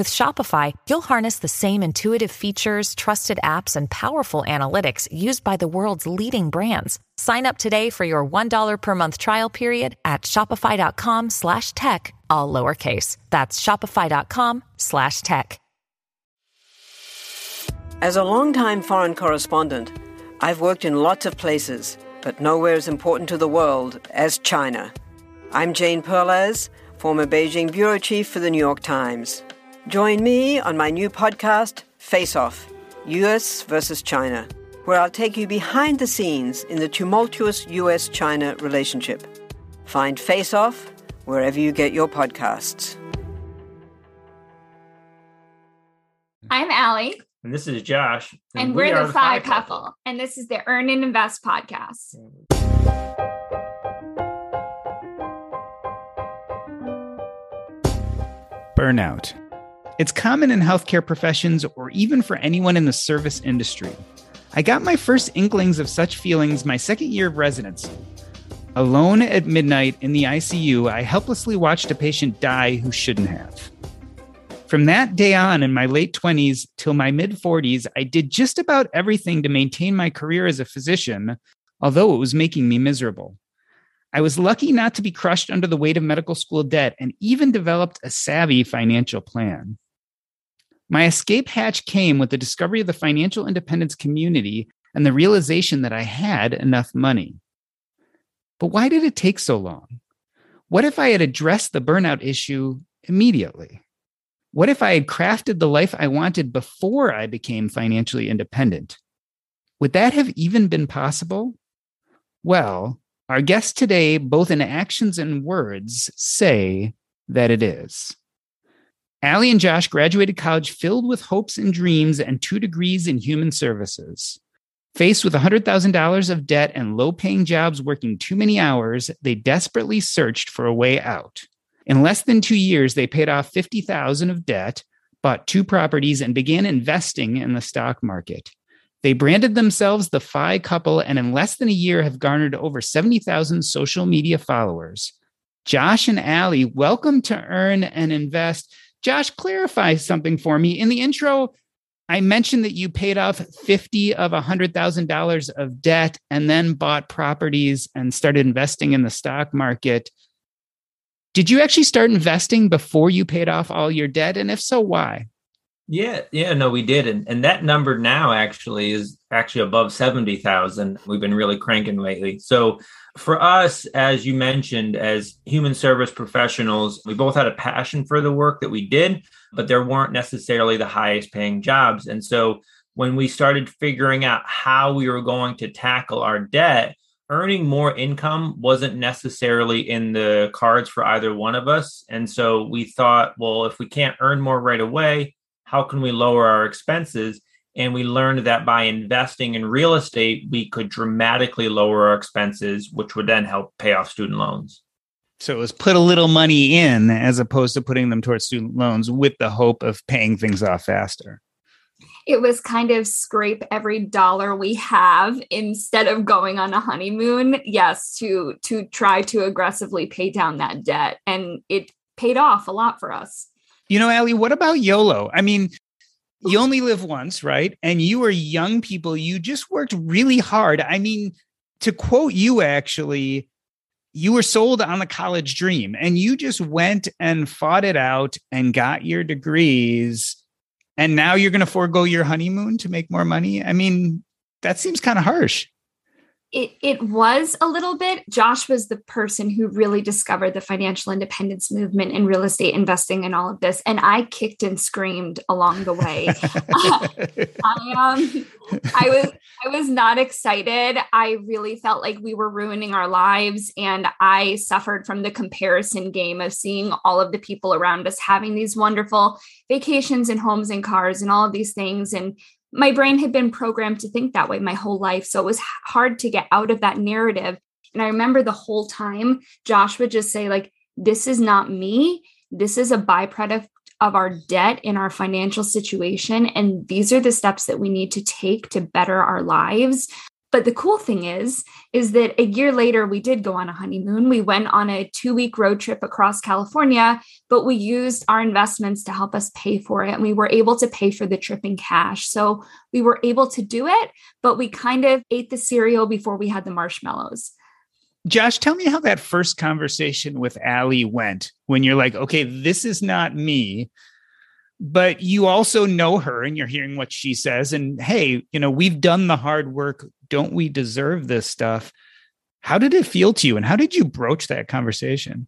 With Shopify, you'll harness the same intuitive features, trusted apps, and powerful analytics used by the world's leading brands. Sign up today for your $1 per month trial period at shopify.com slash tech, all lowercase. That's shopify.com slash tech. As a longtime foreign correspondent, I've worked in lots of places, but nowhere as important to the world as China. I'm Jane Perlez, former Beijing bureau chief for the New York Times. Join me on my new podcast, Face Off US versus China, where I'll take you behind the scenes in the tumultuous US China relationship. Find Face Off wherever you get your podcasts. I'm Allie. And this is Josh. And, and we we're the FI couple. couple. And this is the Earn and Invest podcast. Burnout. It's common in healthcare professions or even for anyone in the service industry. I got my first inklings of such feelings my second year of residency. Alone at midnight in the ICU, I helplessly watched a patient die who shouldn't have. From that day on in my late 20s till my mid 40s, I did just about everything to maintain my career as a physician, although it was making me miserable. I was lucky not to be crushed under the weight of medical school debt and even developed a savvy financial plan. My escape hatch came with the discovery of the financial independence community and the realization that I had enough money. But why did it take so long? What if I had addressed the burnout issue immediately? What if I had crafted the life I wanted before I became financially independent? Would that have even been possible? Well, our guests today, both in actions and words, say that it is. Allie and Josh graduated college filled with hopes and dreams and two degrees in human services. Faced with $100,000 of debt and low paying jobs working too many hours, they desperately searched for a way out. In less than two years, they paid off 50,000 of debt, bought two properties, and began investing in the stock market. They branded themselves the FI couple and in less than a year have garnered over 70,000 social media followers. Josh and Allie, welcome to Earn and Invest. Josh, clarify something for me. In the intro, I mentioned that you paid off 50 of $100,000 of debt and then bought properties and started investing in the stock market. Did you actually start investing before you paid off all your debt? And if so, why? Yeah, yeah, no, we did. And, and that number now actually is actually above 70,000. We've been really cranking lately. So for us, as you mentioned, as human service professionals, we both had a passion for the work that we did, but there weren't necessarily the highest paying jobs. And so when we started figuring out how we were going to tackle our debt, earning more income wasn't necessarily in the cards for either one of us. And so we thought, well, if we can't earn more right away, how can we lower our expenses? And we learned that by investing in real estate, we could dramatically lower our expenses, which would then help pay off student loans. So it was put a little money in as opposed to putting them towards student loans with the hope of paying things off faster. It was kind of scrape every dollar we have instead of going on a honeymoon yes to to try to aggressively pay down that debt. And it paid off a lot for us. You know Allie, what about yolo? I mean you only live once right and you are young people you just worked really hard i mean to quote you actually you were sold on the college dream and you just went and fought it out and got your degrees and now you're going to forego your honeymoon to make more money. I mean, that seems kind of harsh. It it was a little bit. Josh was the person who really discovered the financial independence movement and real estate investing and all of this, and I kicked and screamed along the way. I um, I was I was not excited. I really felt like we were ruining our lives, and I suffered from the comparison game of seeing all of the people around us having these wonderful vacations and homes and cars and all of these things, and my brain had been programmed to think that way my whole life. So it was hard to get out of that narrative. And I remember the whole time Josh would just say, like, this is not me. this is a byproduct of our debt in our financial situation. And these are the steps that we need to take to better our lives. But the cool thing is, is that a year later, we did go on a honeymoon. We went on a two week road trip across California, but we used our investments to help us pay for it. And we were able to pay for the trip in cash. So we were able to do it, but we kind of ate the cereal before we had the marshmallows. Josh, tell me how that first conversation with Allie went when you're like, okay, this is not me, but you also know her and you're hearing what she says. And hey, you know, we've done the hard work. Don't we deserve this stuff? How did it feel to you? And how did you broach that conversation?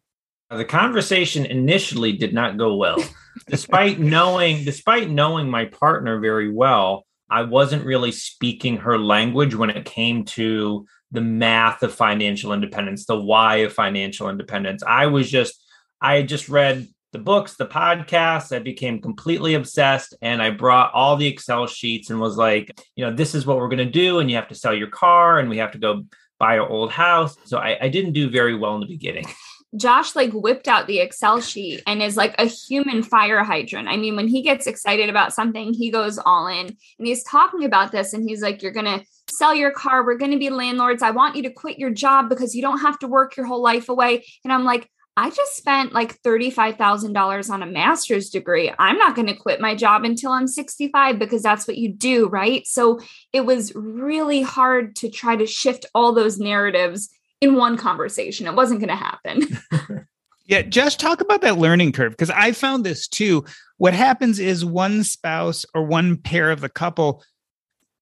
Uh, the conversation initially did not go well. despite knowing, despite knowing my partner very well, I wasn't really speaking her language when it came to the math of financial independence, the why of financial independence. I was just, I had just read the books, the podcasts. I became completely obsessed and I brought all the Excel sheets and was like, you know, this is what we're going to do. And you have to sell your car and we have to go buy our old house. So I, I didn't do very well in the beginning. Josh like whipped out the Excel sheet and is like a human fire hydrant. I mean, when he gets excited about something, he goes all in. And he's talking about this and he's like, You're going to sell your car. We're going to be landlords. I want you to quit your job because you don't have to work your whole life away. And I'm like, I just spent like $35,000 on a master's degree. I'm not going to quit my job until I'm 65 because that's what you do, right? So it was really hard to try to shift all those narratives in one conversation. It wasn't going to happen. yeah, just talk about that learning curve because I found this too. What happens is one spouse or one pair of the couple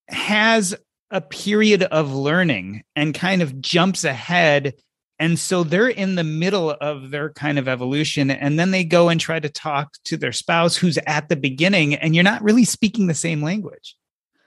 has a period of learning and kind of jumps ahead. And so they're in the middle of their kind of evolution. And then they go and try to talk to their spouse who's at the beginning, and you're not really speaking the same language.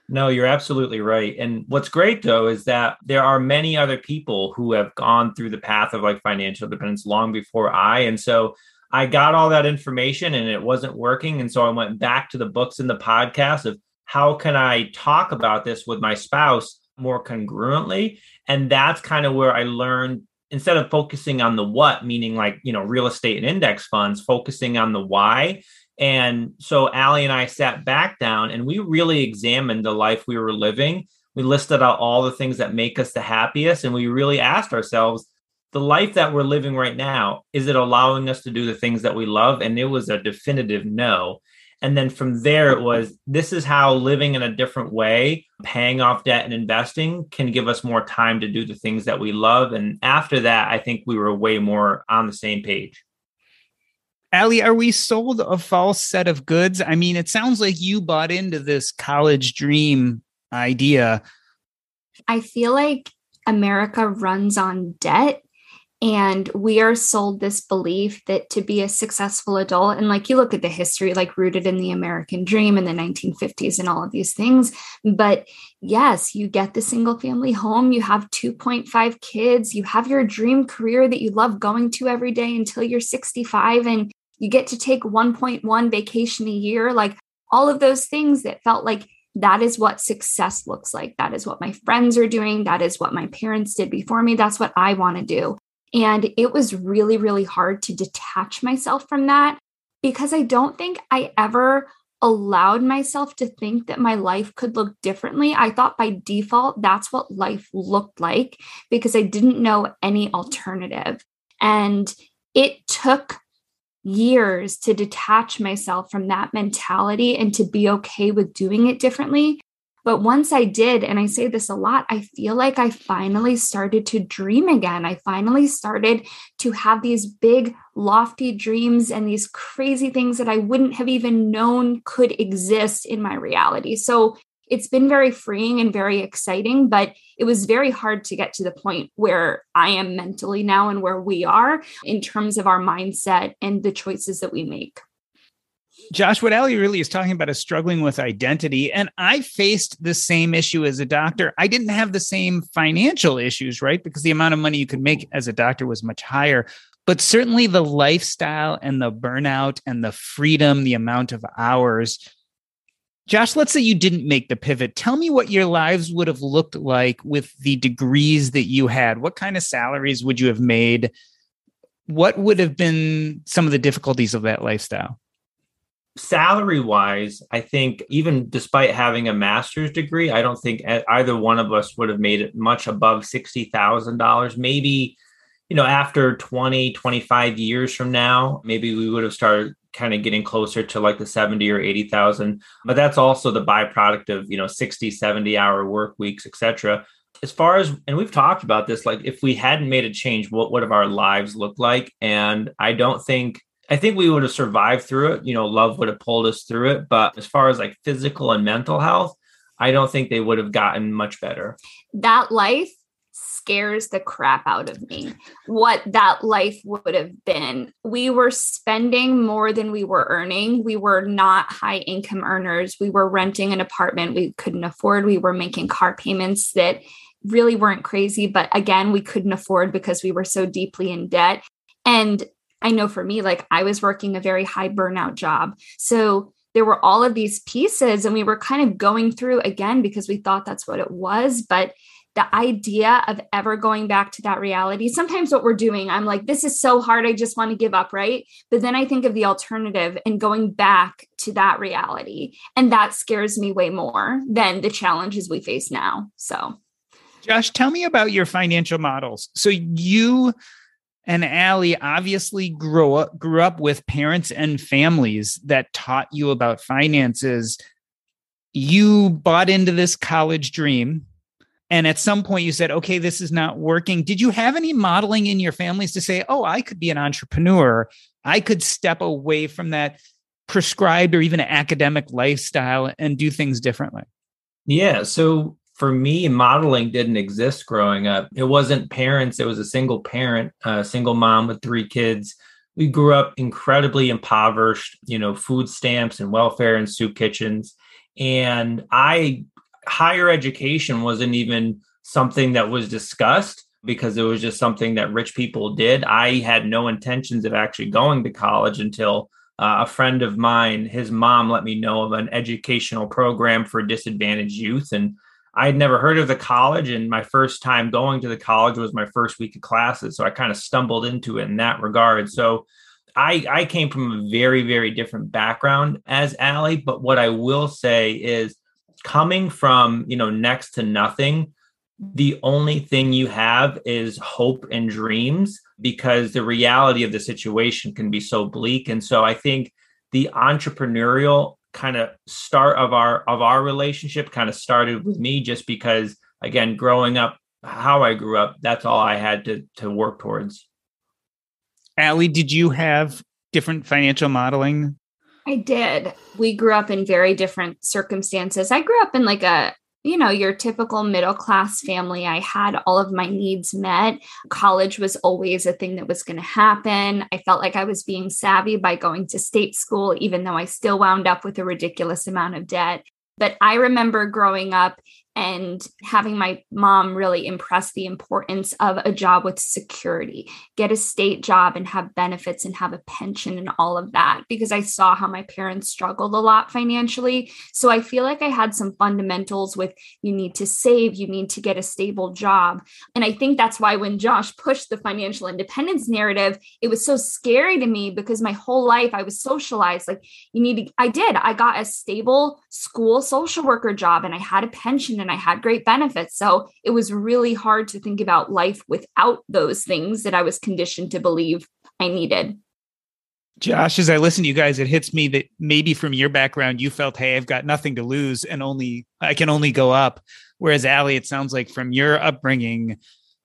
No, you're absolutely right. And what's great though is that there are many other people who have gone through the path of like financial dependence long before I. And so I got all that information and it wasn't working. And so I went back to the books and the podcast of how can I talk about this with my spouse more congruently? And that's kind of where I learned instead of focusing on the what, meaning like, you know, real estate and index funds, focusing on the why and so Allie and I sat back down and we really examined the life we were living. We listed out all the things that make us the happiest. And we really asked ourselves, the life that we're living right now, is it allowing us to do the things that we love? And it was a definitive no. And then from there, it was this is how living in a different way, paying off debt and investing can give us more time to do the things that we love. And after that, I think we were way more on the same page. Allie, are we sold a false set of goods? I mean, it sounds like you bought into this college dream idea. I feel like America runs on debt. And we are sold this belief that to be a successful adult, and like you look at the history, like rooted in the American dream in the 1950s and all of these things. But yes, you get the single family home, you have 2.5 kids, you have your dream career that you love going to every day until you're 65. And you get to take 1.1 vacation a year like all of those things that felt like that is what success looks like that is what my friends are doing that is what my parents did before me that's what i want to do and it was really really hard to detach myself from that because i don't think i ever allowed myself to think that my life could look differently. I thought by default that's what life looked like because I didn't know any alternative. And it took years to detach myself from that mentality and to be okay with doing it differently. But once I did, and I say this a lot, I feel like I finally started to dream again. I finally started to have these big, lofty dreams and these crazy things that I wouldn't have even known could exist in my reality. So it's been very freeing and very exciting, but it was very hard to get to the point where I am mentally now and where we are in terms of our mindset and the choices that we make. Josh, what Allie really is talking about is struggling with identity. And I faced the same issue as a doctor. I didn't have the same financial issues, right? Because the amount of money you could make as a doctor was much higher. But certainly the lifestyle and the burnout and the freedom, the amount of hours Josh, let's say you didn't make the pivot. Tell me what your lives would have looked like with the degrees that you had. What kind of salaries would you have made? what would have been some of the difficulties of that lifestyle? Salary wise, I think even despite having a master's degree, I don't think either one of us would have made it much above $60,000. Maybe, you know, after 20, 25 years from now, maybe we would have started kind of getting closer to like the 70 or 80,000. But that's also the byproduct of, you know, 60, 70 hour work weeks, etc. As far as, and we've talked about this, like if we hadn't made a change, what would have our lives looked like? And I don't think I think we would have survived through it. You know, love would have pulled us through it. But as far as like physical and mental health, I don't think they would have gotten much better. That life scares the crap out of me. What that life would have been. We were spending more than we were earning. We were not high income earners. We were renting an apartment we couldn't afford. We were making car payments that really weren't crazy. But again, we couldn't afford because we were so deeply in debt. And I know for me, like I was working a very high burnout job. So there were all of these pieces, and we were kind of going through again because we thought that's what it was. But the idea of ever going back to that reality, sometimes what we're doing, I'm like, this is so hard. I just want to give up. Right. But then I think of the alternative and going back to that reality. And that scares me way more than the challenges we face now. So, Josh, tell me about your financial models. So you and Allie obviously grew up grew up with parents and families that taught you about finances. You bought into this college dream. And at some point you said, okay, this is not working. Did you have any modeling in your families to say, oh, I could be an entrepreneur? I could step away from that prescribed or even academic lifestyle and do things differently? Yeah. So for me, modeling didn't exist growing up. It wasn't parents, it was a single parent, a single mom with three kids. We grew up incredibly impoverished, you know, food stamps and welfare and soup kitchens. And I, higher education wasn't even something that was discussed because it was just something that rich people did. I had no intentions of actually going to college until uh, a friend of mine, his mom let me know of an educational program for disadvantaged youth. And I had never heard of the college, and my first time going to the college was my first week of classes. So I kind of stumbled into it in that regard. So I, I came from a very, very different background as Allie. But what I will say is coming from, you know, next to nothing, the only thing you have is hope and dreams because the reality of the situation can be so bleak. And so I think the entrepreneurial kind of start of our of our relationship kind of started with me just because again growing up how I grew up that's all I had to to work towards. Allie, did you have different financial modeling? I did. We grew up in very different circumstances. I grew up in like a you know, your typical middle class family. I had all of my needs met. College was always a thing that was going to happen. I felt like I was being savvy by going to state school, even though I still wound up with a ridiculous amount of debt. But I remember growing up and having my mom really impress the importance of a job with security, get a state job and have benefits and have a pension and all of that, because I saw how my parents struggled a lot financially. So I feel like I had some fundamentals with you need to save, you need to get a stable job. And I think that's why when Josh pushed the financial independence narrative, it was so scary to me because my whole life I was socialized like, you need to, I did, I got a stable school social worker job and I had a pension and I had great benefits. So it was really hard to think about life without those things that I was conditioned to believe I needed. Josh, as I listen to you guys, it hits me that maybe from your background, you felt, hey, I've got nothing to lose and only I can only go up. Whereas Allie, it sounds like from your upbringing,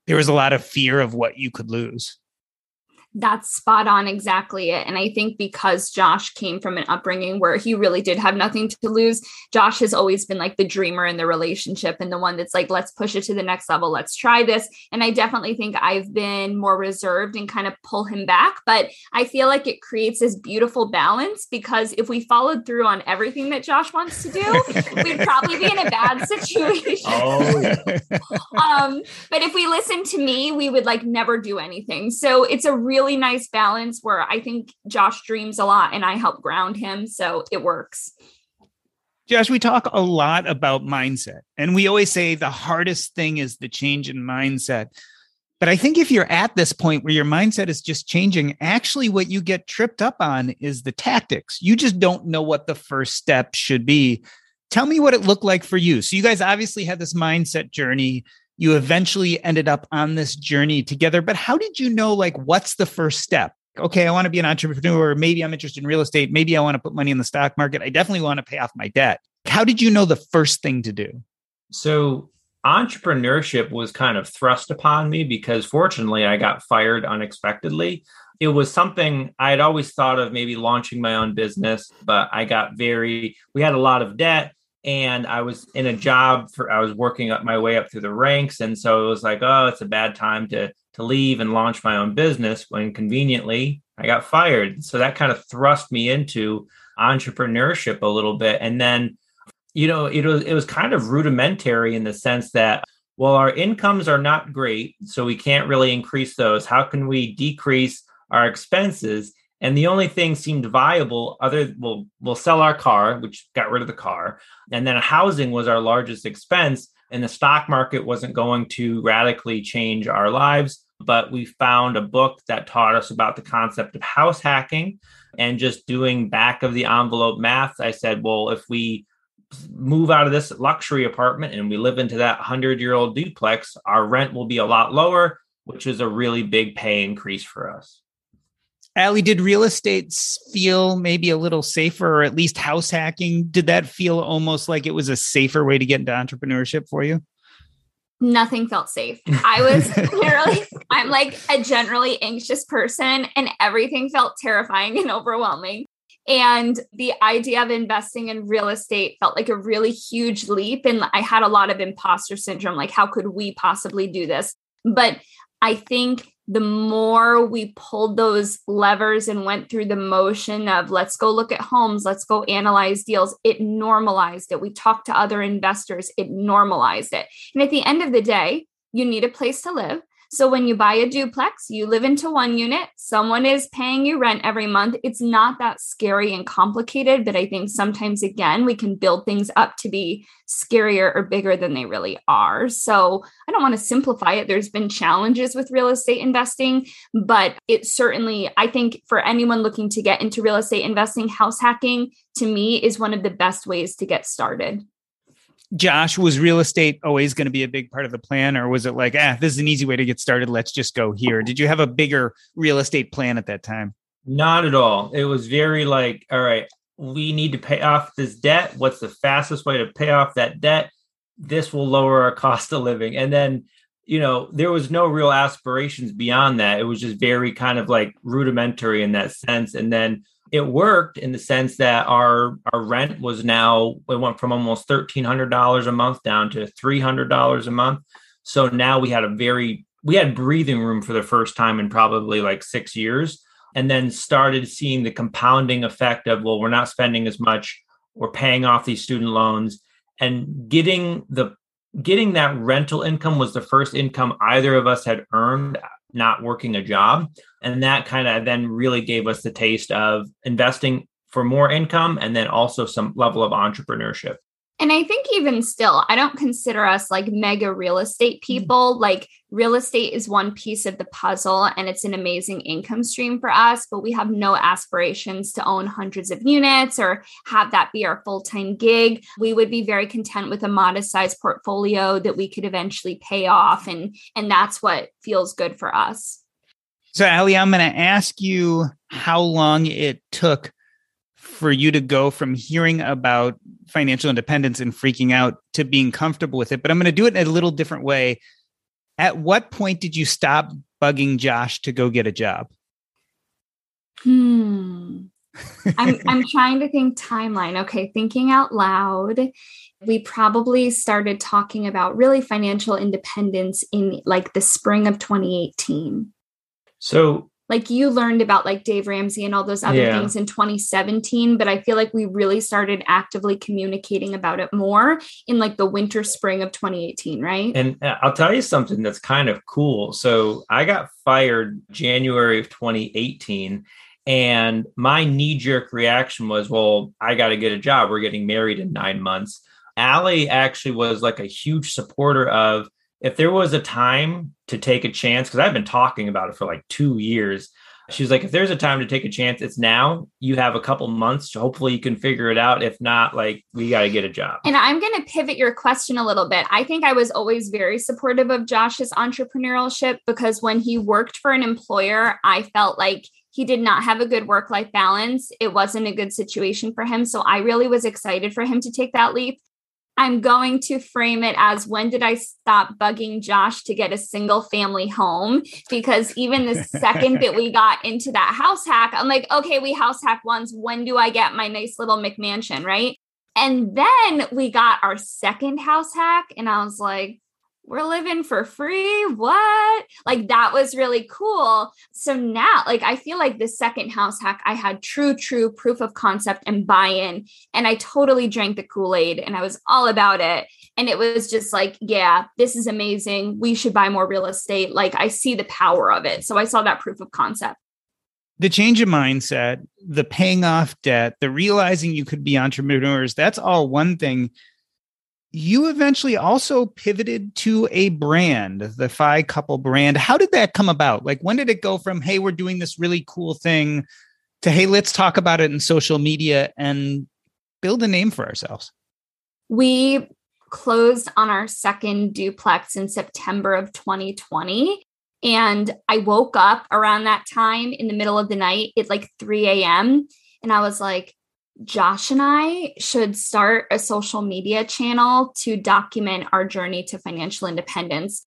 there was a lot of fear of what you could lose that's spot on exactly it. And I think because Josh came from an upbringing where he really did have nothing to lose, Josh has always been like the dreamer in the relationship and the one that's like, let's push it to the next level, let's try this. And I definitely think I've been more reserved and kind of pull him back. But I feel like it creates this beautiful balance because if we followed through on everything that Josh wants to do, we'd probably be in a bad situation. Oh, yeah. um, but if we listen to me, we would like never do anything. So it's a real really nice balance where I think Josh dreams a lot and I help ground him. So it works. Josh, we talk a lot about mindset, and we always say the hardest thing is the change in mindset. But I think if you're at this point where your mindset is just changing, actually what you get tripped up on is the tactics. You just don't know what the first step should be. Tell me what it looked like for you. So you guys obviously had this mindset journey. You eventually ended up on this journey together, but how did you know like what's the first step? Okay, I want to be an entrepreneur. Maybe I'm interested in real estate. Maybe I want to put money in the stock market. I definitely want to pay off my debt. How did you know the first thing to do? So entrepreneurship was kind of thrust upon me because fortunately I got fired unexpectedly. It was something I had always thought of maybe launching my own business, but I got very, we had a lot of debt and I was in a job for, I was working up my way up through the ranks. And so it was like, oh, it's a bad time to, to leave and launch my own business when conveniently I got fired. So that kind of thrust me into entrepreneurship a little bit. And then you know, it was it was kind of rudimentary in the sense that well, our incomes are not great, so we can't really increase those. How can we decrease our expenses? And the only thing seemed viable other we'll we'll sell our car, which got rid of the car, and then housing was our largest expense. And the stock market wasn't going to radically change our lives. But we found a book that taught us about the concept of house hacking and just doing back of the envelope math. I said, well, if we move out of this luxury apartment and we live into that 100 year old duplex, our rent will be a lot lower, which is a really big pay increase for us. Allie, did real estate feel maybe a little safer or at least house hacking? Did that feel almost like it was a safer way to get into entrepreneurship for you? Nothing felt safe. I was literally, I'm like a generally anxious person, and everything felt terrifying and overwhelming. And the idea of investing in real estate felt like a really huge leap. And I had a lot of imposter syndrome like, how could we possibly do this? But I think the more we pulled those levers and went through the motion of let's go look at homes, let's go analyze deals, it normalized it. We talked to other investors, it normalized it. And at the end of the day, you need a place to live. So when you buy a duplex, you live into one unit, someone is paying you rent every month. It's not that scary and complicated, but I think sometimes again, we can build things up to be scarier or bigger than they really are. So I don't want to simplify it. There's been challenges with real estate investing, but it certainly, I think for anyone looking to get into real estate investing, house hacking to me is one of the best ways to get started. Josh, was real estate always going to be a big part of the plan, or was it like, ah, this is an easy way to get started? Let's just go here. Did you have a bigger real estate plan at that time? Not at all. It was very like, all right, we need to pay off this debt. What's the fastest way to pay off that debt? This will lower our cost of living. And then, you know, there was no real aspirations beyond that. It was just very kind of like rudimentary in that sense. And then it worked in the sense that our our rent was now it went from almost thirteen hundred dollars a month down to three hundred dollars a month. So now we had a very we had breathing room for the first time in probably like six years, and then started seeing the compounding effect of well, we're not spending as much, we're paying off these student loans, and getting the getting that rental income was the first income either of us had earned not working a job. And that kind of then really gave us the taste of investing for more income and then also some level of entrepreneurship. And I think even still, I don't consider us like mega real estate mm-hmm. people. Mm-hmm. Like real estate is one piece of the puzzle and it's an amazing income stream for us, but we have no aspirations to own hundreds of units or have that be our full time gig. We would be very content with a modest size portfolio that we could eventually pay off. And, and that's what feels good for us. So, Allie, I'm going to ask you how long it took for you to go from hearing about financial independence and freaking out to being comfortable with it. But I'm going to do it in a little different way. At what point did you stop bugging Josh to go get a job? Hmm. I'm I'm trying to think timeline. Okay, thinking out loud. We probably started talking about really financial independence in like the spring of 2018. So like you learned about like Dave Ramsey and all those other yeah. things in 2017, but I feel like we really started actively communicating about it more in like the winter spring of 2018, right? And uh, I'll tell you something that's kind of cool. So I got fired January of 2018 and my knee jerk reaction was, well, I got to get a job. We're getting married in 9 months. Allie actually was like a huge supporter of if there was a time to take a chance, because I've been talking about it for like two years, she's like, if there's a time to take a chance, it's now. You have a couple months. So hopefully you can figure it out. If not, like we got to get a job. And I'm going to pivot your question a little bit. I think I was always very supportive of Josh's entrepreneurship because when he worked for an employer, I felt like he did not have a good work life balance. It wasn't a good situation for him. So I really was excited for him to take that leap. I'm going to frame it as when did I stop bugging Josh to get a single family home? Because even the second that we got into that house hack, I'm like, okay, we house hack once. When do I get my nice little McMansion? Right. And then we got our second house hack, and I was like, we're living for free. What? Like that was really cool. So now, like, I feel like the second house hack, I had true, true proof of concept and buy in. And I totally drank the Kool Aid and I was all about it. And it was just like, yeah, this is amazing. We should buy more real estate. Like, I see the power of it. So I saw that proof of concept. The change of mindset, the paying off debt, the realizing you could be entrepreneurs, that's all one thing you eventually also pivoted to a brand, the FI Couple brand. How did that come about? Like, when did it go from, hey, we're doing this really cool thing to, hey, let's talk about it in social media and build a name for ourselves? We closed on our second duplex in September of 2020. And I woke up around that time in the middle of the night at like 3 a.m. And I was like, Josh and I should start a social media channel to document our journey to financial independence.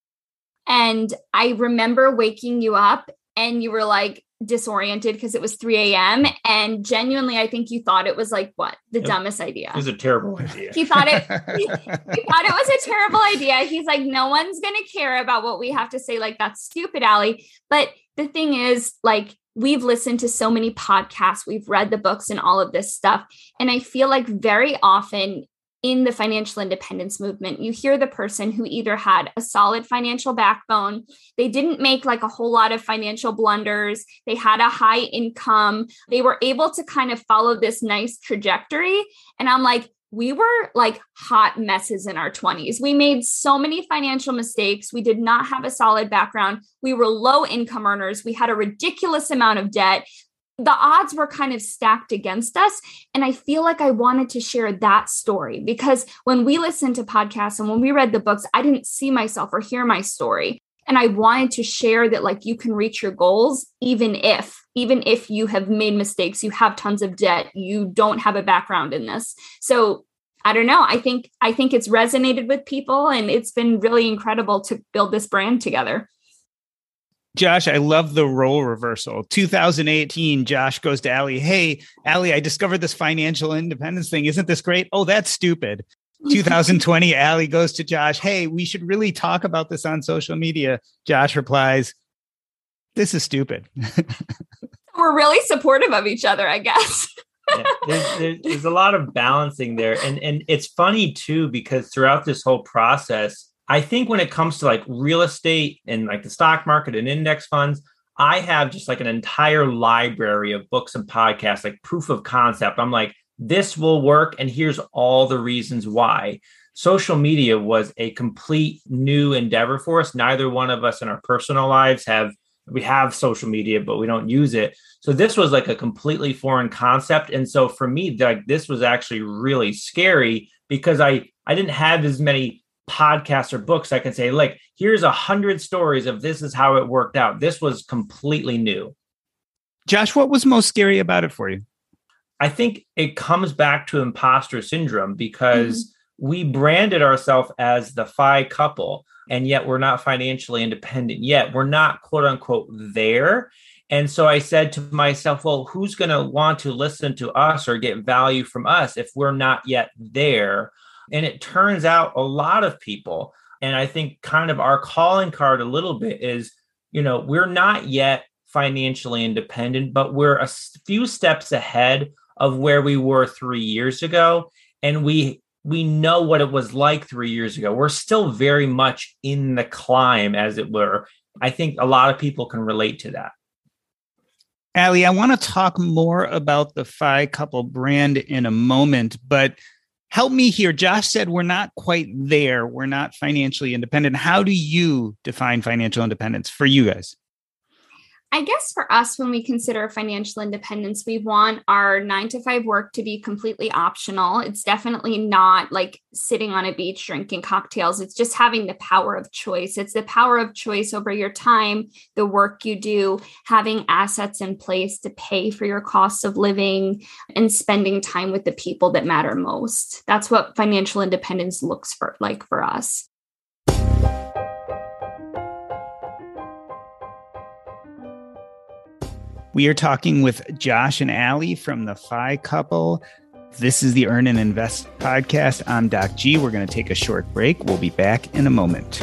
And I remember waking you up and you were like disoriented because it was 3 a.m. And genuinely, I think you thought it was like what the it, dumbest idea. It was a terrible idea. he thought it he, he thought it was a terrible idea. He's like, no one's gonna care about what we have to say. Like, that's stupid, Allie. But the thing is, like, we've listened to so many podcasts, we've read the books and all of this stuff. And I feel like very often in the financial independence movement, you hear the person who either had a solid financial backbone, they didn't make like a whole lot of financial blunders, they had a high income, they were able to kind of follow this nice trajectory. And I'm like, we were like hot messes in our 20s. We made so many financial mistakes. We did not have a solid background. We were low income earners. We had a ridiculous amount of debt. The odds were kind of stacked against us. And I feel like I wanted to share that story because when we listened to podcasts and when we read the books, I didn't see myself or hear my story and i wanted to share that like you can reach your goals even if even if you have made mistakes you have tons of debt you don't have a background in this so i don't know i think i think it's resonated with people and it's been really incredible to build this brand together Josh, I love the role reversal. 2018, Josh goes to Allie. Hey, Allie, I discovered this financial independence thing. Isn't this great? Oh, that's stupid. 2020, Allie goes to Josh, Hey, we should really talk about this on social media. Josh replies, This is stupid. We're really supportive of each other, I guess. yeah, there's, there's, there's, a lot of balancing there. And, and it's funny too, because throughout this whole process, I think when it comes to like real estate and like the stock market and index funds, I have just like an entire library of books and podcasts, like proof of concept. I'm like, this will work. And here's all the reasons why. Social media was a complete new endeavor for us. Neither one of us in our personal lives have, we have social media, but we don't use it. So this was like a completely foreign concept. And so for me, like this was actually really scary because I, I didn't have as many podcasts or books I can say, like, here's a hundred stories of this is how it worked out. This was completely new. Josh, what was most scary about it for you? I think it comes back to imposter syndrome because mm-hmm. we branded ourselves as the FI couple, and yet we're not financially independent yet. We're not quote unquote there. And so I said to myself, well, who's going to want to listen to us or get value from us if we're not yet there? And it turns out a lot of people, and I think kind of our calling card a little bit is, you know, we're not yet financially independent, but we're a few steps ahead of where we were three years ago and we we know what it was like three years ago we're still very much in the climb as it were i think a lot of people can relate to that Allie I want to talk more about the FI couple brand in a moment, but help me here. Josh said we're not quite there. We're not financially independent. How do you define financial independence for you guys? I guess for us, when we consider financial independence, we want our nine to five work to be completely optional. It's definitely not like sitting on a beach drinking cocktails. It's just having the power of choice. It's the power of choice over your time, the work you do, having assets in place to pay for your costs of living, and spending time with the people that matter most. That's what financial independence looks for like for us. We are talking with Josh and Allie from the FI couple. This is the Earn and Invest podcast. I'm Doc G. We're going to take a short break. We'll be back in a moment.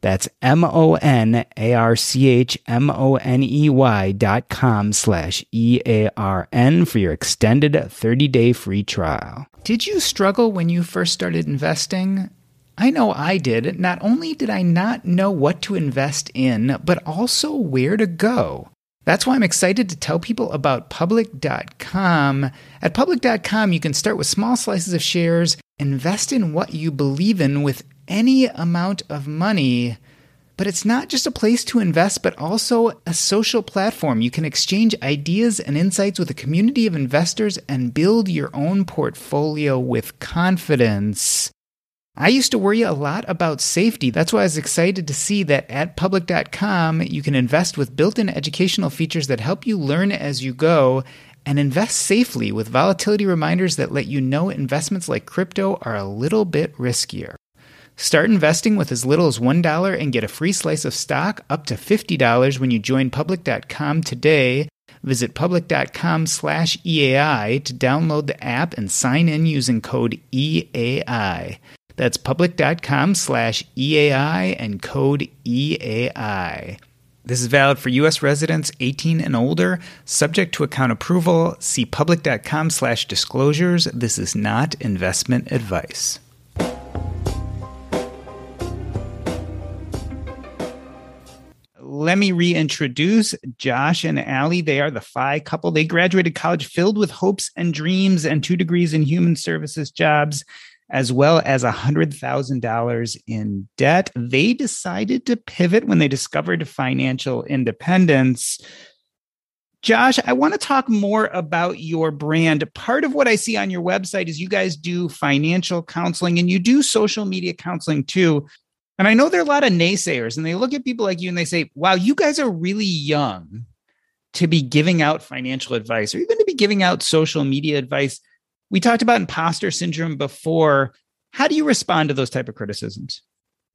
That's M O N A R C H M O N E Y dot com slash E A R N for your extended 30 day free trial. Did you struggle when you first started investing? I know I did. Not only did I not know what to invest in, but also where to go. That's why I'm excited to tell people about public.com. At public.com, you can start with small slices of shares, invest in what you believe in with any amount of money. But it's not just a place to invest, but also a social platform. You can exchange ideas and insights with a community of investors and build your own portfolio with confidence. I used to worry a lot about safety. That's why I was excited to see that at public.com, you can invest with built in educational features that help you learn as you go and invest safely with volatility reminders that let you know investments like crypto are a little bit riskier. Start investing with as little as $1 and get a free slice of stock up to $50 when you join public.com today. Visit public.com slash EAI to download the app and sign in using code EAI. That's public.com slash EAI and code EAI. This is valid for U.S. residents 18 and older, subject to account approval. See public.com slash disclosures. This is not investment advice. Let me reintroduce Josh and Allie. They are the FI couple. They graduated college filled with hopes and dreams and two degrees in human services jobs as well as $100,000 in debt. They decided to pivot when they discovered financial independence. Josh, I want to talk more about your brand. Part of what I see on your website is you guys do financial counseling and you do social media counseling too. And I know there are a lot of naysayers and they look at people like you and they say, wow, you guys are really young to be giving out financial advice or even to be giving out social media advice. We talked about imposter syndrome before. How do you respond to those type of criticisms?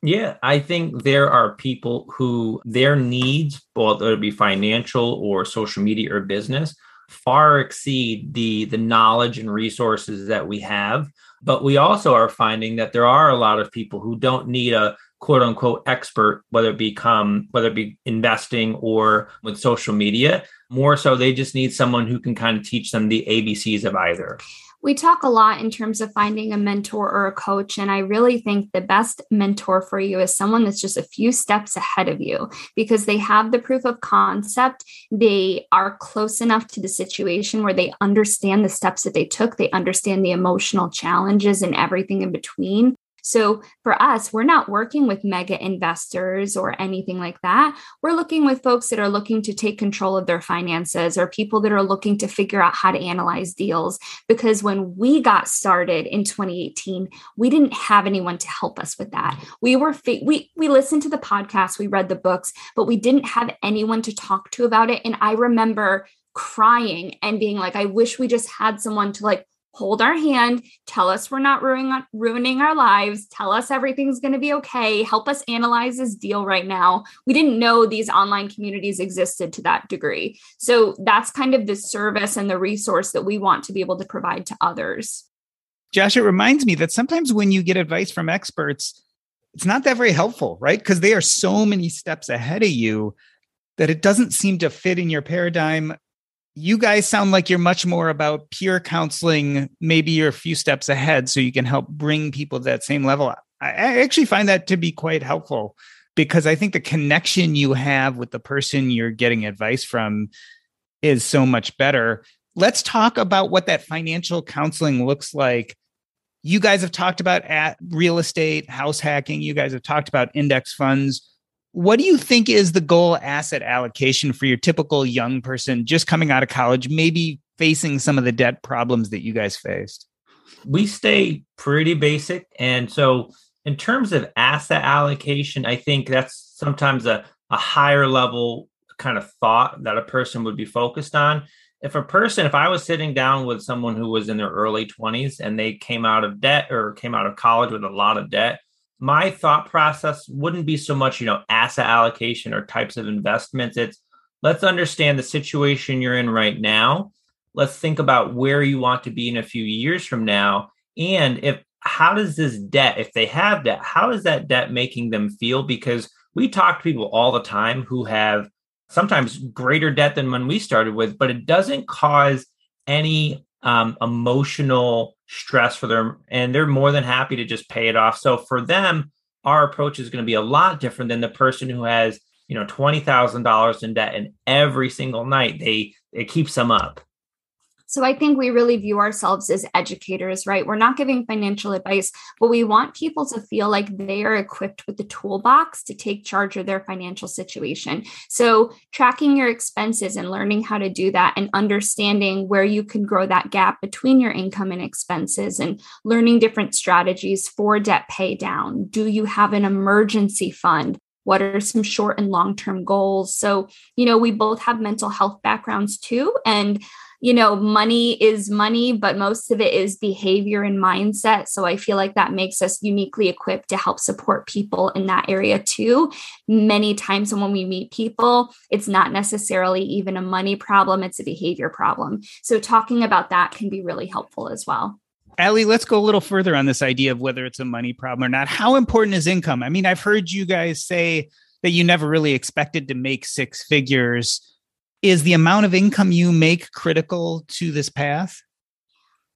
Yeah, I think there are people who their needs, whether it be financial or social media or business, far exceed the the knowledge and resources that we have but we also are finding that there are a lot of people who don't need a quote unquote expert whether it become whether it be investing or with social media more so they just need someone who can kind of teach them the abcs of either we talk a lot in terms of finding a mentor or a coach. And I really think the best mentor for you is someone that's just a few steps ahead of you because they have the proof of concept. They are close enough to the situation where they understand the steps that they took, they understand the emotional challenges and everything in between. So for us, we're not working with mega investors or anything like that. We're looking with folks that are looking to take control of their finances or people that are looking to figure out how to analyze deals. Because when we got started in 2018, we didn't have anyone to help us with that. We were we we listened to the podcast, we read the books, but we didn't have anyone to talk to about it. And I remember crying and being like, I wish we just had someone to like hold our hand, tell us we're not ruining, ruining our lives, tell us everything's going to be okay, help us analyze this deal right now. We didn't know these online communities existed to that degree. So that's kind of the service and the resource that we want to be able to provide to others. Josh, it reminds me that sometimes when you get advice from experts, it's not that very helpful, right? Because they are so many steps ahead of you that it doesn't seem to fit in your paradigm you guys sound like you're much more about peer counseling. Maybe you're a few steps ahead so you can help bring people to that same level. I actually find that to be quite helpful because I think the connection you have with the person you're getting advice from is so much better. Let's talk about what that financial counseling looks like. You guys have talked about at real estate, house hacking. You guys have talked about index funds what do you think is the goal asset allocation for your typical young person just coming out of college, maybe facing some of the debt problems that you guys faced? We stay pretty basic. And so, in terms of asset allocation, I think that's sometimes a, a higher level kind of thought that a person would be focused on. If a person, if I was sitting down with someone who was in their early 20s and they came out of debt or came out of college with a lot of debt, my thought process wouldn't be so much, you know, asset allocation or types of investments. It's let's understand the situation you're in right now. Let's think about where you want to be in a few years from now. And if how does this debt, if they have debt, how is that debt making them feel? Because we talk to people all the time who have sometimes greater debt than when we started with, but it doesn't cause any um, emotional stress for them and they're more than happy to just pay it off. So for them our approach is going to be a lot different than the person who has you know $20000 in debt and every single night they it keeps them up so I think we really view ourselves as educators, right? We're not giving financial advice, but we want people to feel like they are equipped with the toolbox to take charge of their financial situation. So tracking your expenses and learning how to do that and understanding where you can grow that gap between your income and expenses and learning different strategies for debt pay down. Do you have an emergency fund? what are some short and long term goals so you know we both have mental health backgrounds too and you know, money is money, but most of it is behavior and mindset. So I feel like that makes us uniquely equipped to help support people in that area too. Many times when we meet people, it's not necessarily even a money problem, it's a behavior problem. So talking about that can be really helpful as well. Allie, let's go a little further on this idea of whether it's a money problem or not. How important is income? I mean, I've heard you guys say that you never really expected to make six figures is the amount of income you make critical to this path?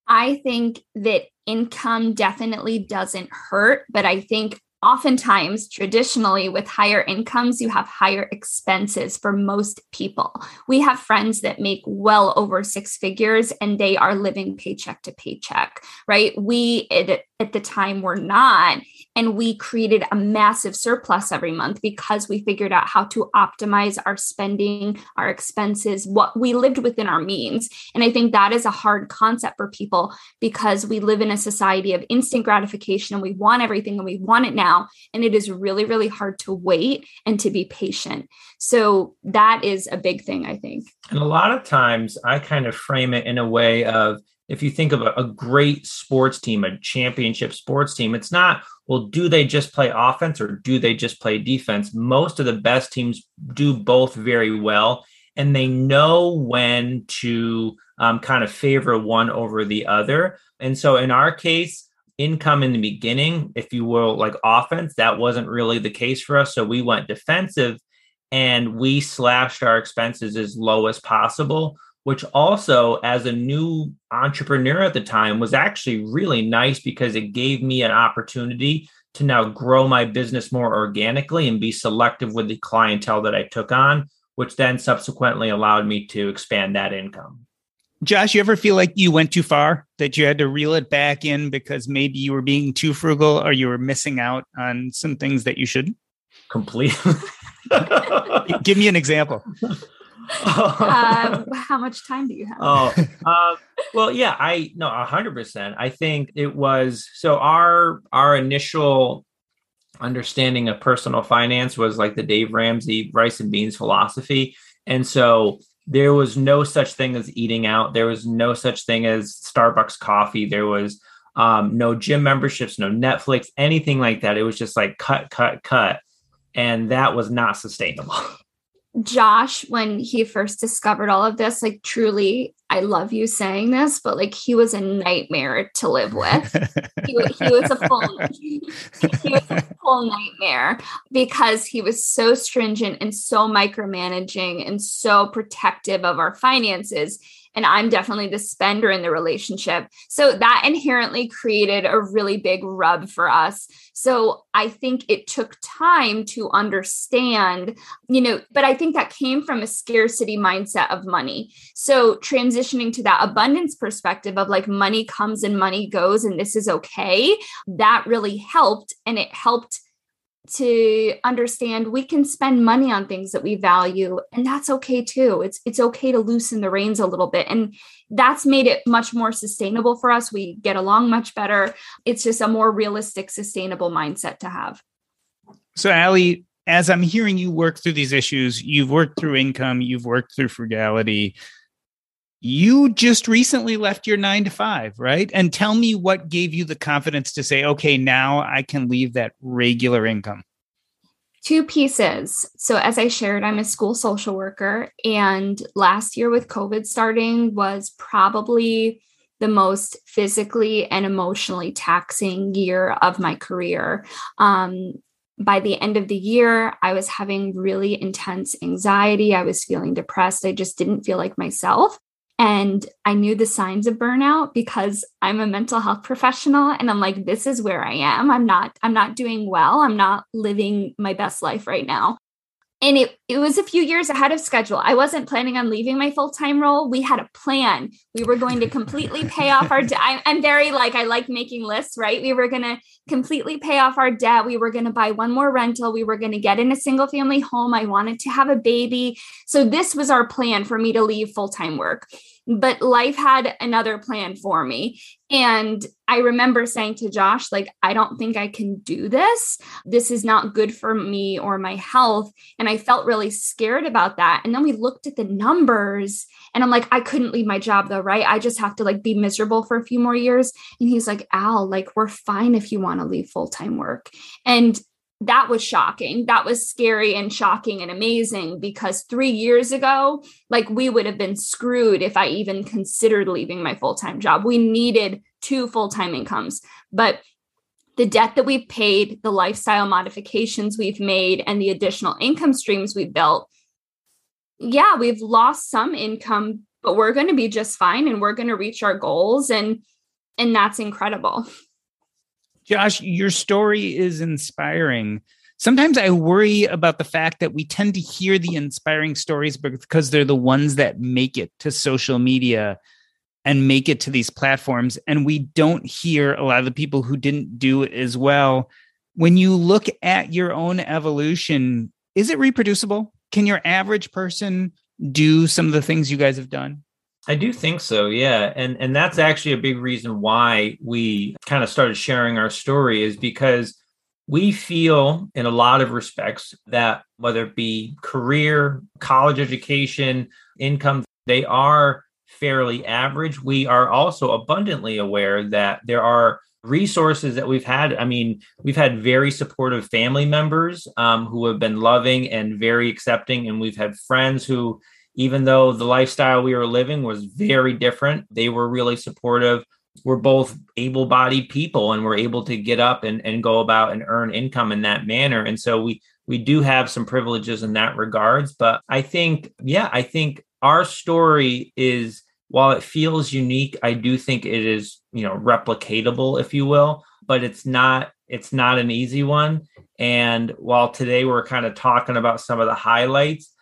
I think that income definitely doesn't hurt, but I think oftentimes traditionally with higher incomes you have higher expenses for most people we have friends that make well over six figures and they are living paycheck to paycheck right we at, at the time were not and we created a massive surplus every month because we figured out how to optimize our spending, our expenses, what we lived within our means. And I think that is a hard concept for people because we live in a society of instant gratification and we want everything and we want it now. And it is really, really hard to wait and to be patient. So that is a big thing, I think. And a lot of times I kind of frame it in a way of, if you think of a, a, great sports team, a championship sports team, it's not, well, do they just play offense or do they just play defense? Most of the best teams do both very well. and they know when to um, kind of favor one over the other. And so in our case, income in the beginning, if you will, like offense, that wasn't really the case for us. So we went defensive and we slashed our expenses as low as possible, which also, as a new entrepreneur at the time, was actually really nice because it gave me an opportunity to now grow my business more organically and be selective with the clientele that I took on, which then subsequently allowed me to expand that income. Josh, you ever feel like you went too far, that you had to reel it back in because maybe you were being too frugal or you were missing out on some things that you shouldn't? Completely. Give me an example. uh, how much time do you have? Oh, uh, well, yeah, I no, a hundred percent. I think it was so. Our our initial understanding of personal finance was like the Dave Ramsey rice and beans philosophy, and so there was no such thing as eating out. There was no such thing as Starbucks coffee. There was um, no gym memberships, no Netflix, anything like that. It was just like cut, cut, cut, and that was not sustainable. Josh, when he first discovered all of this, like truly, I love you saying this, but like he was a nightmare to live with. he, he, was a full, he was a full nightmare because he was so stringent and so micromanaging and so protective of our finances and I'm definitely the spender in the relationship. So that inherently created a really big rub for us. So I think it took time to understand, you know, but I think that came from a scarcity mindset of money. So transitioning to that abundance perspective of like money comes and money goes and this is okay, that really helped. And it helped to understand we can spend money on things that we value and that's okay too. It's it's okay to loosen the reins a little bit and that's made it much more sustainable for us. We get along much better. It's just a more realistic sustainable mindset to have. So allie as i'm hearing you work through these issues you've worked through income you've worked through frugality you just recently left your nine to five, right? And tell me what gave you the confidence to say, okay, now I can leave that regular income. Two pieces. So, as I shared, I'm a school social worker. And last year, with COVID starting, was probably the most physically and emotionally taxing year of my career. Um, by the end of the year, I was having really intense anxiety. I was feeling depressed. I just didn't feel like myself. And I knew the signs of burnout because I'm a mental health professional and I'm like, this is where I am. I'm not, I'm not doing well. I'm not living my best life right now and it, it was a few years ahead of schedule. I wasn't planning on leaving my full time role. We had a plan. We were going to completely pay off our debt. I'm very like, I like making lists, right? We were going to completely pay off our debt. We were going to buy one more rental. We were going to get in a single family home. I wanted to have a baby. So, this was our plan for me to leave full time work. But life had another plan for me. And I remember saying to Josh, like, I don't think I can do this. This is not good for me or my health. And I felt really scared about that. And then we looked at the numbers and I'm like, I couldn't leave my job though, right? I just have to like be miserable for a few more years. And he's like, Al, like, we're fine if you want to leave full time work. And that was shocking. That was scary and shocking and amazing because three years ago, like we would have been screwed if I even considered leaving my full time job. We needed two full time incomes. But the debt that we've paid, the lifestyle modifications we've made, and the additional income streams we've built, yeah, we've lost some income, but we're going to be just fine and we're going to reach our goals. And and that's incredible. Josh, your story is inspiring. Sometimes I worry about the fact that we tend to hear the inspiring stories because they're the ones that make it to social media and make it to these platforms. And we don't hear a lot of the people who didn't do it as well. When you look at your own evolution, is it reproducible? Can your average person do some of the things you guys have done? I do think so, yeah. And and that's actually a big reason why we kind of started sharing our story is because we feel in a lot of respects that whether it be career, college education, income, they are fairly average. We are also abundantly aware that there are resources that we've had. I mean, we've had very supportive family members um, who have been loving and very accepting, and we've had friends who even though the lifestyle we were living was very different, they were really supportive. We're both able bodied people and we're able to get up and, and go about and earn income in that manner. And so we, we do have some privileges in that regards. But I think, yeah, I think our story is while it feels unique, I do think it is, you know, replicatable, if you will, but it's not it's not an easy one. And while today we're kind of talking about some of the highlights,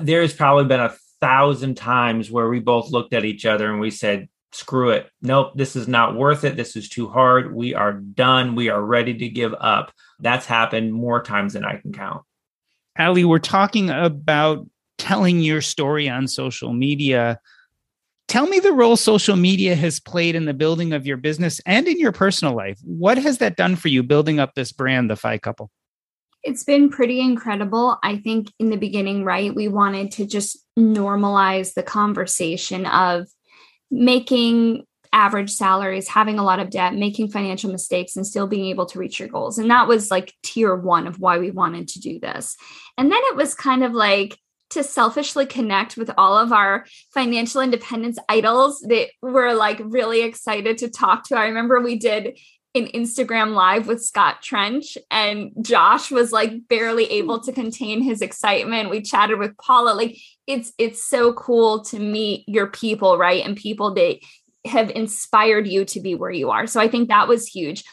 there's probably been a thousand times where we both looked at each other and we said, screw it. Nope, this is not worth it. This is too hard. We are done. We are ready to give up. That's happened more times than I can count. Allie, we're talking about telling your story on social media. Tell me the role social media has played in the building of your business and in your personal life. What has that done for you building up this brand, the FI Couple? It's been pretty incredible. I think in the beginning, right, we wanted to just normalize the conversation of making average salaries, having a lot of debt, making financial mistakes, and still being able to reach your goals. And that was like tier one of why we wanted to do this. And then it was kind of like, to selfishly connect with all of our financial independence idols that we're like really excited to talk to. I remember we did an Instagram live with Scott Trench and Josh was like barely hmm. able to contain his excitement. We chatted with Paula. Like it's it's so cool to meet your people, right? And people that have inspired you to be where you are. So I think that was huge.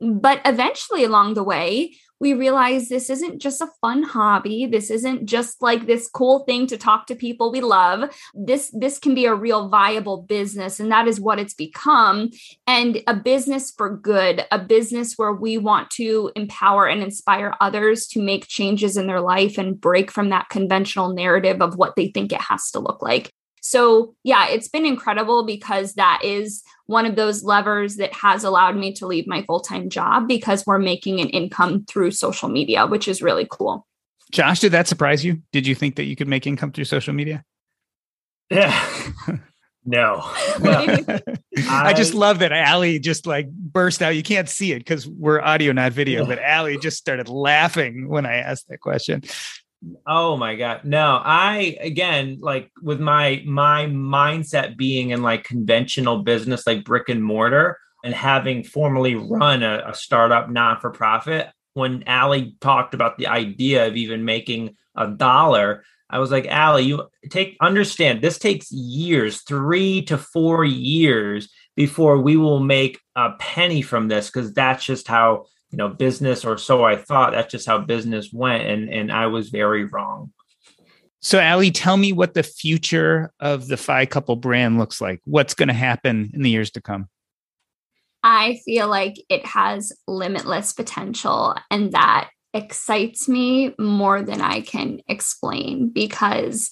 But eventually along the way, we realize this isn't just a fun hobby. This isn't just like this cool thing to talk to people we love. This this can be a real viable business and that is what it's become. And a business for good a business where we want to empower and inspire others to make changes in their life and break from that conventional narrative of what they think it has to look like so, yeah, it's been incredible because that is one of those levers that has allowed me to leave my full time job because we're making an income through social media, which is really cool. Josh, did that surprise you? Did you think that you could make income through social media? Yeah. no. I, I, just love that Allie just like burst out. You can't see it because we're audio, not video, but Allie just started laughing when I asked that question. Oh my god. No, I again like with my my mindset being in like conventional business like brick and mortar and having formally run a, a startup non-for-profit, when Allie talked about the idea of even making a dollar, I was like, Allie, you take understand this takes years, three to four years before we will make a penny from this because that's just how you know business or so i thought that's just how business went and and i was very wrong. So allie tell me what the future of the FI Couple brand looks like. What's going to happen in the years to come? I feel like it has limitless potential and that excites me more than i can explain because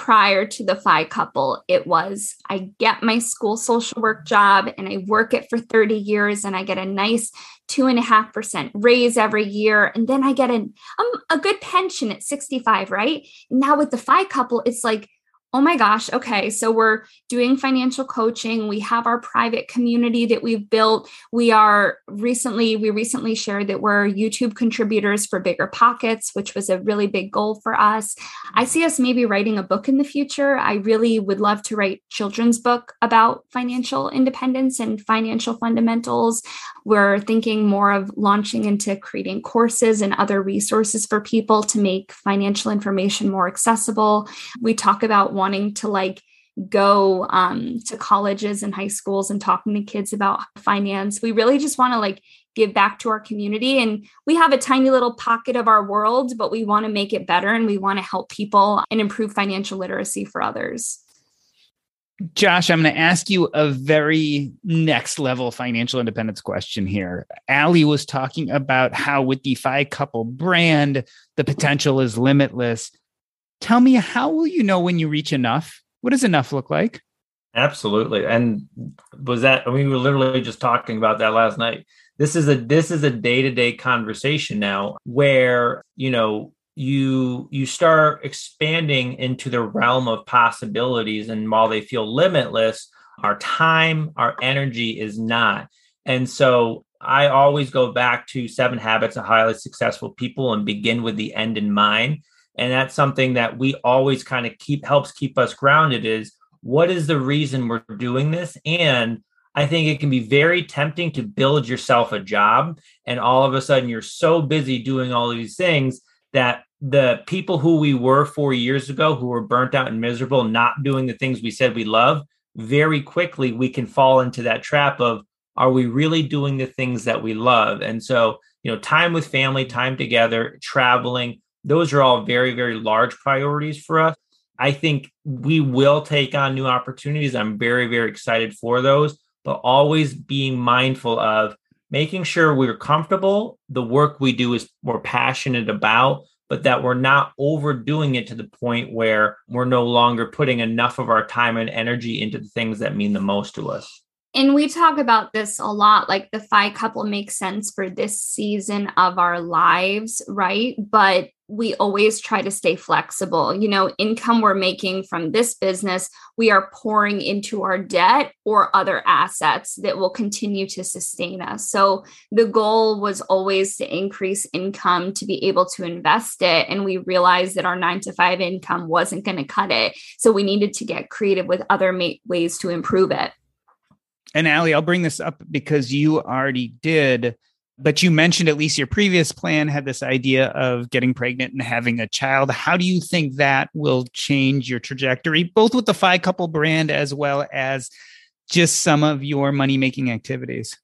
prior to the FI Couple, it was I get my school social work job and I work it for 30 years and I get a nice two and a half percent raise every year. And then I get an, um, a good pension at 65, right? Now with the FI Couple, it's like oh my gosh, okay, so we're doing financial coaching. We have our private community that we've built. We are recently, we recently shared that we're YouTube contributors for BiggerPockets, which was a really big goal for us. I see us maybe writing a book in the future. I really would love to write children's book about financial independence and financial fundamentals. We're thinking more of launching into creating courses and other resources for people to make financial information more accessible. We talk about wanting to like go um, to colleges and high schools and talking to kids about finance. We really just want to like give back to our community. And we have a tiny little pocket of our world, but we want to make it better and we want to help people and improve financial literacy for others. Josh, I'm going to ask you a very next level financial independence question here. Allie was talking about how with the FI Couple brand, the potential is limitless. Tell me, how will you know when you reach enough? What does enough look like? Absolutely. And was that we were literally just talking about that last night. This is a this is a day-to-day conversation now where, you know, you you start expanding into the realm of possibilities and while they feel limitless, our time, our energy is not. And so I always go back to seven habits of highly successful people and begin with the end in mind and that's something that we always kind of keep helps keep us grounded is what is the reason we're doing this and I think it can be very tempting to build yourself a job. And all of a sudden, you're so busy doing all these things that the people who we were four years ago, who were burnt out and miserable, not doing the things we said we love, very quickly we can fall into that trap of are we really doing the things that we love? And so, you know, time with family, time together, traveling, those are all very, very large priorities for us. I think we will take on new opportunities. I'm very, very excited for those but always being mindful of making sure we're comfortable, the work we do is we're passionate about, but that we're not overdoing it to the point where we're no longer putting enough of our time and energy into the things that mean the most to us. And we talk about this a lot like the FI couple makes sense for this season of our lives, right? But we always try to stay flexible. You know, income we're making from this business, we are pouring into our debt or other assets that will continue to sustain us. So the goal was always to increase income to be able to invest it. And we realized that our nine to five income wasn't going to cut it. So we needed to get creative with other ma- ways to improve it. And Allie, I'll bring this up because you already did but you mentioned at least your previous plan had this idea of getting pregnant and having a child. How do you think that will change your trajectory, both with the FI Couple brand as well as just some of your money making activities?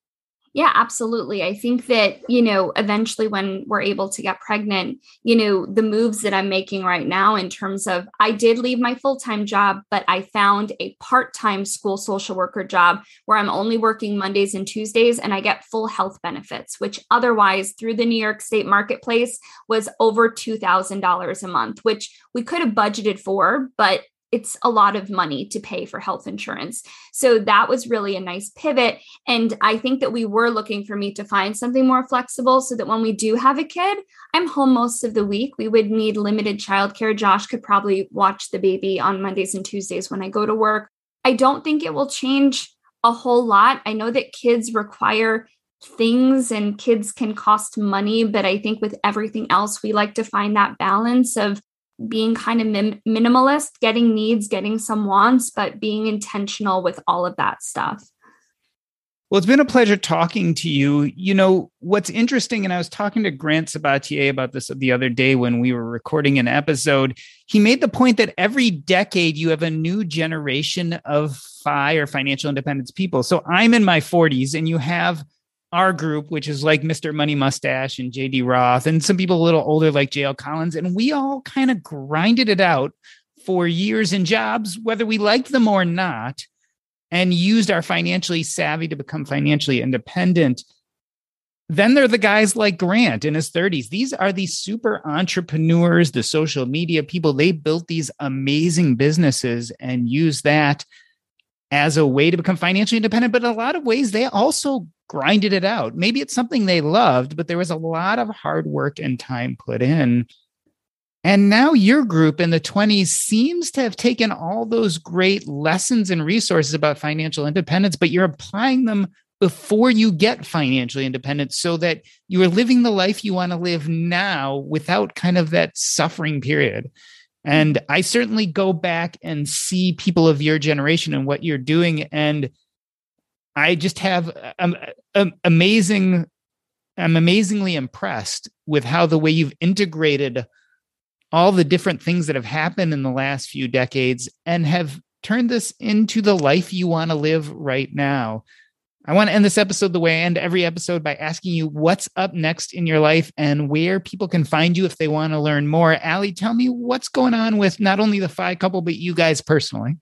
Yeah, absolutely. I think that, you know, eventually when we're able to get pregnant, you know, the moves that I'm making right now in terms of I did leave my full time job, but I found a part time school social worker job where I'm only working Mondays and Tuesdays and I get full health benefits, which otherwise through the New York State marketplace was over $2,000 a month, which we could have budgeted for, but it's a lot of money to pay for health insurance. So that was really a nice pivot. And I think that we were looking for me to find something more flexible so that when we do have a kid, I'm home most of the week. We would need limited childcare. Josh could probably watch the baby on Mondays and Tuesdays when I go to work. I don't think it will change a whole lot. I know that kids require things and kids can cost money, but I think with everything else, we like to find that balance of being kind of min- minimalist, getting needs, getting some wants, but being intentional with all of that stuff. Well, it's been a pleasure talking to you. You know, what's interesting, and I was talking to Grant Sabatier about this the other day when we were recording an episode. He made the point that every decade you have a new generation of FI or financial independence people. So I'm in my 40s, and you have our group, which is like Mr. Money Mustache and JD Roth, and some people a little older like JL Collins. And we all kind of grinded it out for years in jobs, whether we liked them or not, and used our financially savvy to become financially independent. Then there are the guys like Grant in his 30s. These are the super entrepreneurs, the social media people. They built these amazing businesses and use that as a way to become financially independent. But in a lot of ways, they also grinded it out. Maybe it's something they loved, but there was a lot of hard work and time put in. And now your group in the 20s seems to have taken all those great lessons and resources about financial independence, but you're applying them before you get financially independent so that you are living the life you want to live now without kind of that suffering period. And I certainly go back and see people of your generation and what you're doing. And I just have um, um, amazing. I'm amazingly impressed with how the way you've integrated all the different things that have happened in the last few decades and have turned this into the life you want to live right now. I want to end this episode the way I end every episode by asking you what's up next in your life and where people can find you if they want to learn more. Allie, tell me what's going on with not only the FI couple, but you guys personally.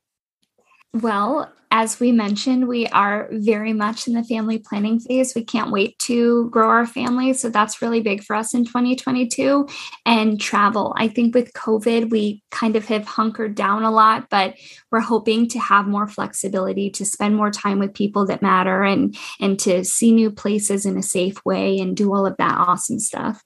Well, as we mentioned, we are very much in the family planning phase. We can't wait to grow our family. So that's really big for us in 2022. And travel. I think with COVID, we kind of have hunkered down a lot, but we're hoping to have more flexibility to spend more time with people that matter and and to see new places in a safe way and do all of that awesome stuff.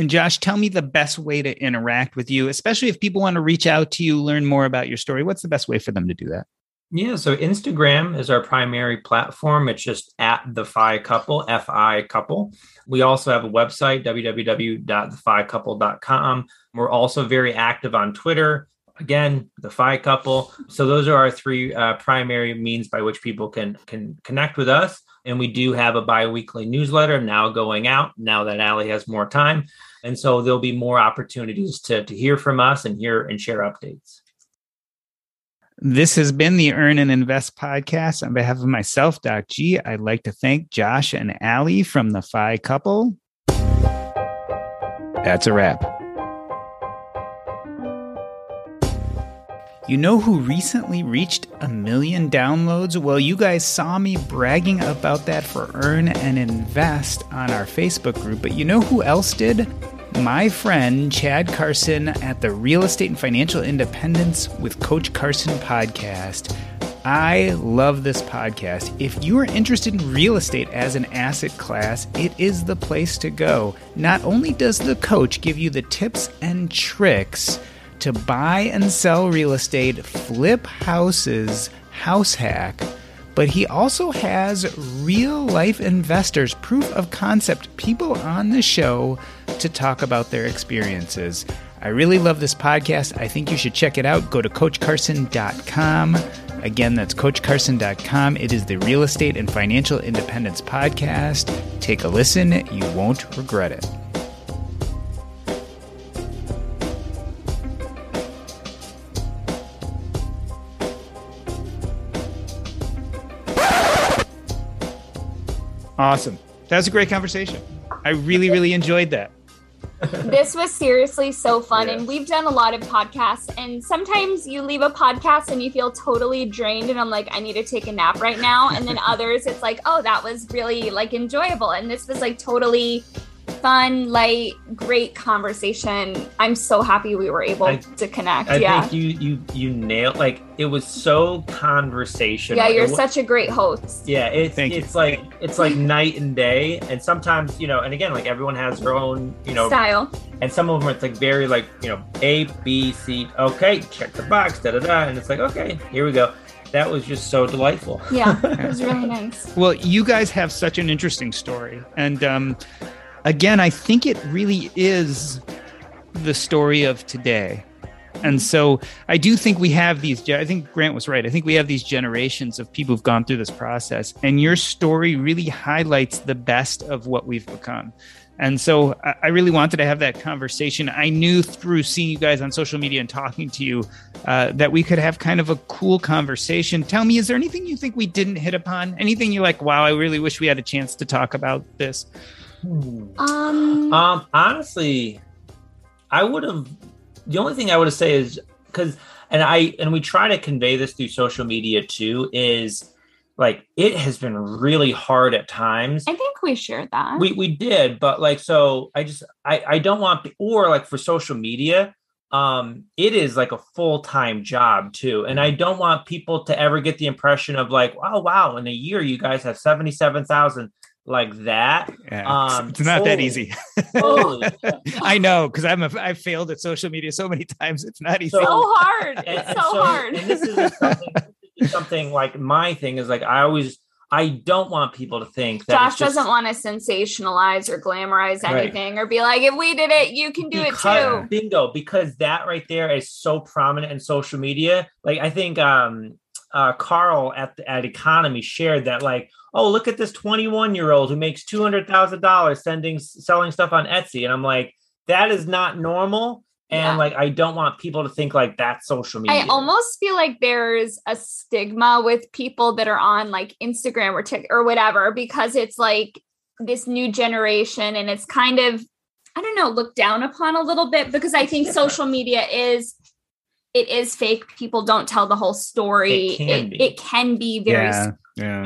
And Josh, tell me the best way to interact with you, especially if people want to reach out to you, learn more about your story. What's the best way for them to do that? Yeah, so Instagram is our primary platform. It's just at the FI couple, FI couple. We also have a website, www.theficouple.com. We're also very active on Twitter. Again, the FI couple. So those are our three uh, primary means by which people can can connect with us. And we do have a biweekly newsletter now going out now that Allie has more time. And so there'll be more opportunities to, to hear from us and hear and share updates. This has been the Earn and Invest podcast. On behalf of myself, Doc G, I'd like to thank Josh and Allie from the FI couple. That's a wrap. You know who recently reached a million downloads? Well, you guys saw me bragging about that for Earn and Invest on our Facebook group, but you know who else did? my friend Chad Carson at the Real Estate and Financial Independence with Coach Carson podcast. I love this podcast. If you are interested in real estate as an asset class, it is the place to go. Not only does the coach give you the tips and tricks to buy and sell real estate, flip houses, house hack, but he also has real life investors, proof of concept people on the show to talk about their experiences. I really love this podcast. I think you should check it out. Go to CoachCarson.com. Again, that's CoachCarson.com. It is the Real Estate and Financial Independence Podcast. Take a listen, you won't regret it. Awesome. That was a great conversation. I really, really enjoyed that. this was seriously so fun. Yes. And we've done a lot of podcasts. And sometimes you leave a podcast and you feel totally drained. And I'm like, I need to take a nap right now. And then others, it's like, oh, that was really like enjoyable. And this was like totally fun, light, great conversation. I'm so happy we were able I, to connect. I yeah. think you you you nailed like it was so conversational. Yeah, you're such a great host. Yeah, it's Thank it's you. like it's like night and day. And sometimes, you know, and again, like everyone has their own, you know, style. And some of them it's like very like, you know, A, B, C, okay, check the box, da da da. And it's like, okay, here we go that was just so delightful. Yeah, it was really nice. well, you guys have such an interesting story. And um, again, I think it really is the story of today. And so I do think we have these, I think Grant was right. I think we have these generations of people who've gone through this process. And your story really highlights the best of what we've become. And so I really wanted to have that conversation. I knew through seeing you guys on social media and talking to you uh, that we could have kind of a cool conversation. Tell me, is there anything you think we didn't hit upon? Anything you're like, wow, I really wish we had a chance to talk about this? Um, um, honestly, I would have. The only thing I would have say is because, and I and we try to convey this through social media too. Is like it has been really hard at times. I think we shared that. We we did, but like so, I just I I don't want or like for social media um it is like a full-time job too and i don't want people to ever get the impression of like wow wow in a year you guys have 77,000 like that. Yeah, um, it's not that easy. I know because I'm a, I've failed at social media so many times. It's not easy. So hard. And, it's so, so, hard. And this is something, this is something like my thing is like I always I don't want people to think that Josh just, doesn't want to sensationalize or glamorize anything right. or be like, if we did it, you can do because, it too. Bingo, because that right there is so prominent in social media. Like I think um uh Carl at at EconoMe shared that like oh, look at this 21 year old who makes $200,000 sending, selling stuff on Etsy. And I'm like, that is not normal. And yeah. like, I don't want people to think like that's social media. I almost feel like there's a stigma with people that are on like Instagram or TikTok or whatever, because it's like this new generation and it's kind of, I don't know, looked down upon a little bit because I think social media is it is fake. People don't tell the whole story. It can it, be, it can be very yeah, yeah.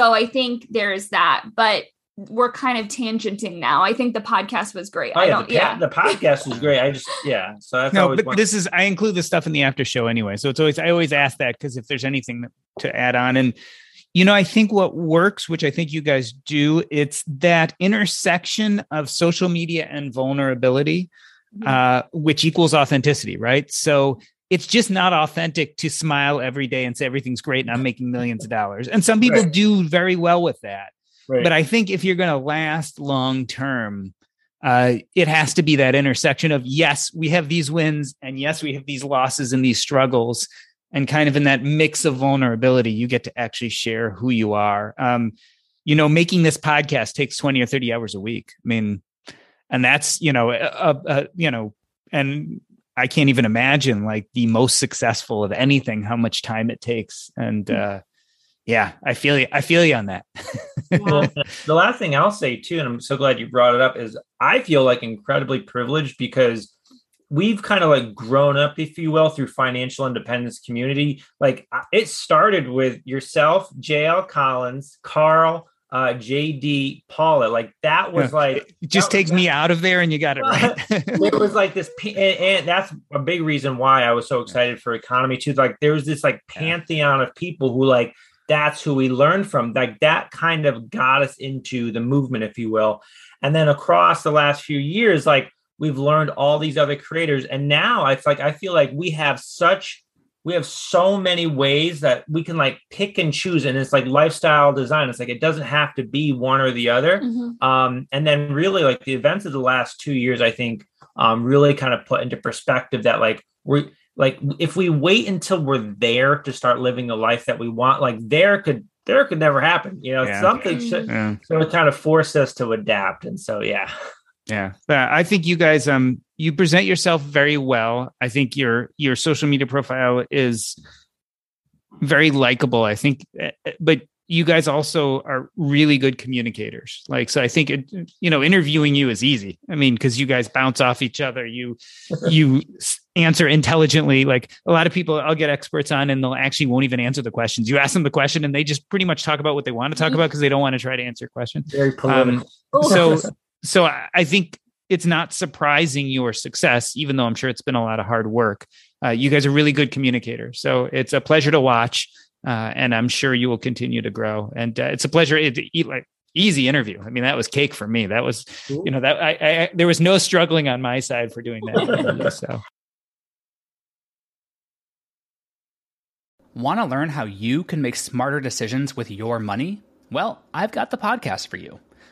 So I think there's that, but we're kind of tangenting now. I think the podcast was great. Oh, I don't, the, yeah, the podcast was great. I just, yeah. So that's no, but this is, I include the stuff in the after show anyway. So it's always, I always ask that because if there's anything to add on and, you know, I think what works, which I think you guys do, it's that intersection of social media and vulnerability, mm-hmm. uh, which equals authenticity, right? So it's just not authentic to smile every day and say everything's great and I'm making millions of dollars. And some people right. do very well with that. Right. But I think if you're going to last long term, uh, it has to be that intersection of yes, we have these wins, and yes, we have these losses and these struggles, and kind of in that mix of vulnerability, you get to actually share who you are. Um, you know, making this podcast takes twenty or thirty hours a week. I mean, and that's you know, a, a, you know, and I can't even imagine like the most successful of anything, how much time it takes. And hmm. uh, yeah, I feel you. I feel you on that. well, the last thing I'll say too, and I'm so glad you brought it up, is I feel like incredibly privileged because we've kind of like grown up, if you will, through financial independence community. Like it started with yourself, JL Collins, Carl, uh JD Paula. Like that was yeah. like it just takes me out of there and you got it right. it was like this and, and, that's a big reason why I was so excited for EconoMe too. Like there was this like pantheon of people who like that's who we learned from. Like that kind of got us into the movement, if you will. And then across the last few years, like we've learned all these other creators. And now it's like I feel like we have such we have so many ways that we can like pick and choose and it's like lifestyle design it's like it doesn't have to be one or the other mm-hmm. um, and then really like the events of the last two years i think um, really kind of put into perspective that like we're like if we wait until we're there to start living the life that we want like there could there could never happen you know yeah. something should yeah. so it kind of forced us to adapt and so yeah yeah But i think you guys um you present yourself very well. I think your your social media profile is very likable. I think, eh, eh, but you guys also are really good communicators. Like, so I think it, you know, interviewing you is easy. I mean, because you guys bounce off each other. You you answer intelligently. Like a lot of people, I'll get experts on, and they'll actually won't even answer the questions. You ask them the question, and they just pretty much talk about what they want to talk mm-hmm. about because they don't want to try to answer questions. Very political. Um, so, so I think it's not surprising your success, even though I'm sure it's been a lot of hard work. Uh, you guys are really good communicators. So it's a pleasure to watch. Uh, and I'm sure you will continue to grow. And uh, it's a pleasure to eat like easy interview. I mean, that was cake for me. That was, you know, that I, I there was no struggling on my side for doing that. so. Want to learn how you can make smarter decisions with your money? Well, I've got the podcast for you.